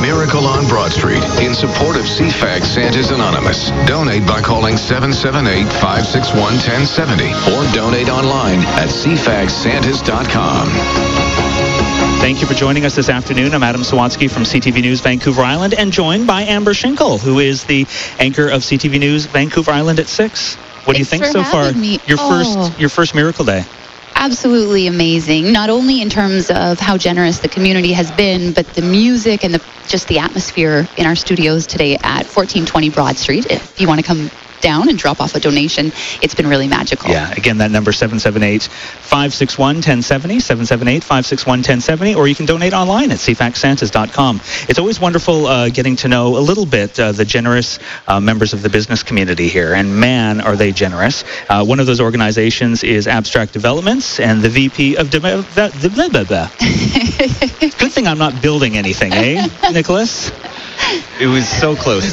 Miracle on Broad Street in support of CFAX Santa's Anonymous. Donate by calling 778-561-1070 or donate online at cfaxsantas.com. Thank you for joining us this afternoon. I'm Adam Sawatsky from CTV News Vancouver Island and joined by Amber Schinkel, who is the anchor of CTV News Vancouver Island at 6. What do you think Thanks so far? me. Your Oh. first your first miracle day. absolutely amazing. Not only in terms of how generous the community has been, but the music and the just the atmosphere in our studios today at 1420 Broad Street. If you want to come down and drop off a donation, it's been really magical. Yeah, again, that number 778-561-1070, 778-561-1070, or you can donate online at cfaxsantas.com. It's always wonderful uh, getting to know a little bit uh, the generous uh, members of the business community here, and man, are they generous. Uh, one of those organizations is Abstract Developments, and the VP of... De- blah, blah, blah. Good thing I'm not building anything, eh, Nicholas? It was so close.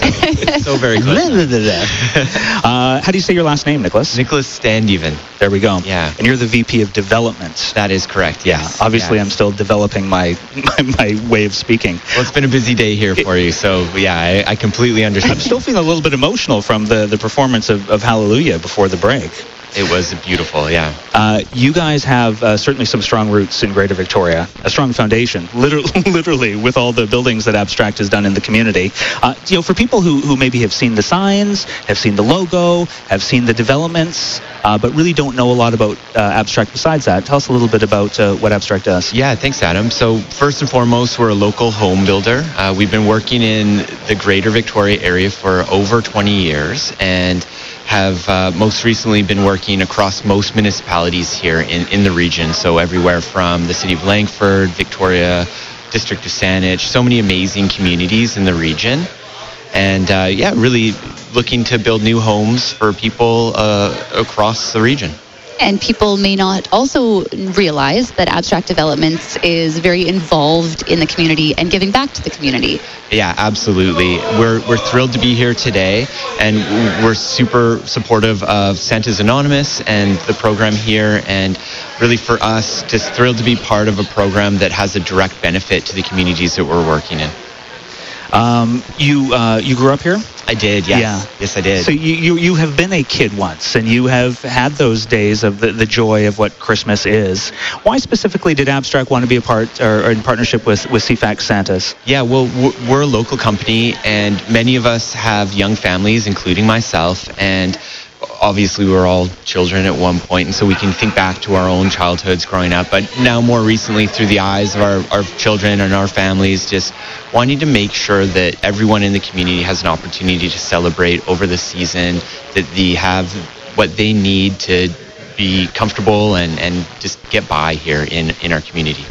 so very close. uh, how do you say your last name, Nicholas? Nicholas Standeven. There we go. Yeah. And you're the VP of Development. That is correct, yes. Obviously, Yeah. I'm still developing my, my my way of speaking. Well, it's been a busy day here for you, so yeah, I, I completely understand. I'm still feeling a little bit emotional from the, the performance of, of Hallelujah before the break. It was beautiful, yeah. Uh, you guys have uh, certainly some strong roots in Greater Victoria, a strong foundation, literally, literally with all the buildings that Abstract has done in the community. Uh, you know, for people who, who maybe have seen the signs, have seen the logo, have seen the developments, uh, but really don't know a lot about uh, Abstract besides that, tell us a little bit about uh, what Abstract does. Yeah, thanks, Adam. So first and foremost, we're a local home builder. Uh, we've been working in the Greater Victoria area for over 20 years, and have uh, most recently been working across most municipalities here in, in the region. So everywhere from the city of Langford, Victoria, District of Saanich, so many amazing communities in the region. And uh, yeah, really looking to build new homes for people uh, across the region. And people may not also realize that Abstract Developments is very involved in the community and giving back to the community. Yeah, absolutely. We're, we're thrilled to be here today, and we're super supportive of Santa's Anonymous and the program here. And really, for us, just thrilled to be part of a program that has a direct benefit to the communities that we're working in. Um, you uh, you grew up here? I did, yes. Yeah. Yes, I did. So you, you, you have been a kid once, and you have had those days of the, the joy of what Christmas is. Why specifically did Abstract want to be a part or, or in partnership with, with CFAX Santas? Yeah, well, we're- we're a local company, and many of us have young families, including myself, and obviously we're all children at one point, and so we can think back to our own childhoods growing up. But now, more recently, through the eyes of our, our children and our families, just wanting to make sure that everyone in the community has an opportunity to celebrate over the season, that they have what they need to be comfortable and, and just get by here in, in our community.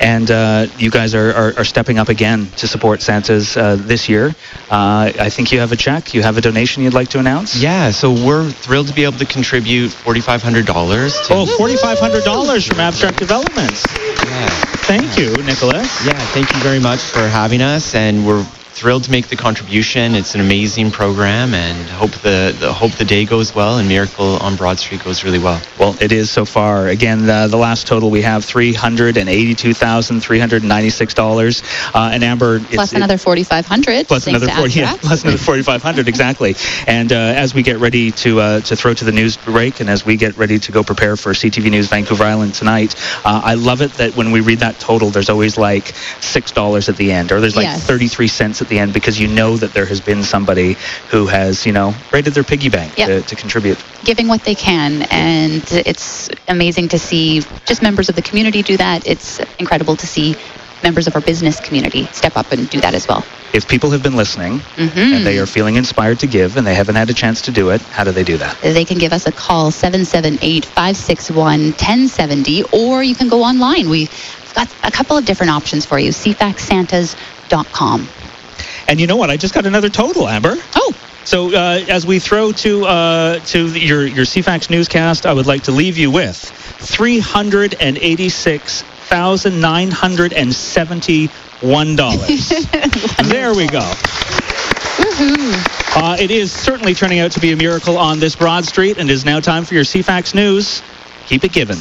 And uh, you guys are, are, are stepping up again to support Santas uh, this year. Uh, I think you have a check, you have a donation you'd like to announce? Yeah, so we're thrilled to be able to contribute $4,500 to. Oh, $4,500 from Abstract Developments. yeah. Thank you, Nicholas. Yeah, thank you very much for having us, and we're thrilled to make the contribution. It's an amazing program, and hope the, the hope the day goes well, and Miracle on Broad Street goes really well. Well, it is so far. Again, uh, the last total we have $382,396. Uh, and Amber, it's, Plus another 4,500. plus another 40, yeah, plus another 4500 exactly and uh, as we get ready to uh, to throw to the news break and as we get ready to go prepare for ctv news vancouver island tonight uh, i love it that when we read that total there's always like six dollars at the end or there's like Yes. 33 cents at the end because you know that there has been somebody who has you know raided their piggy bank Yep. to, to contribute. Giving what they can and it's amazing to see just members of the community do that. It's incredible to see members of our business community step up and do that as well. If people have been listening Mhm. and they are feeling inspired to give and they haven't had a chance to do it how do they do that? They can give us a call 778-561-1070 or you can go online. We've got a couple of different options for you cfaxsantas.com and you know what i just got another total amber oh So uh, as we throw to uh, to the- your your CFAX newscast, I would like to leave you with three hundred and eighty six thousand nine hundred and seventy one dollars. there we go. Uh, it is certainly turning out to be a miracle on this Broad Street, and it is now time for your CFAX news. Keep it given.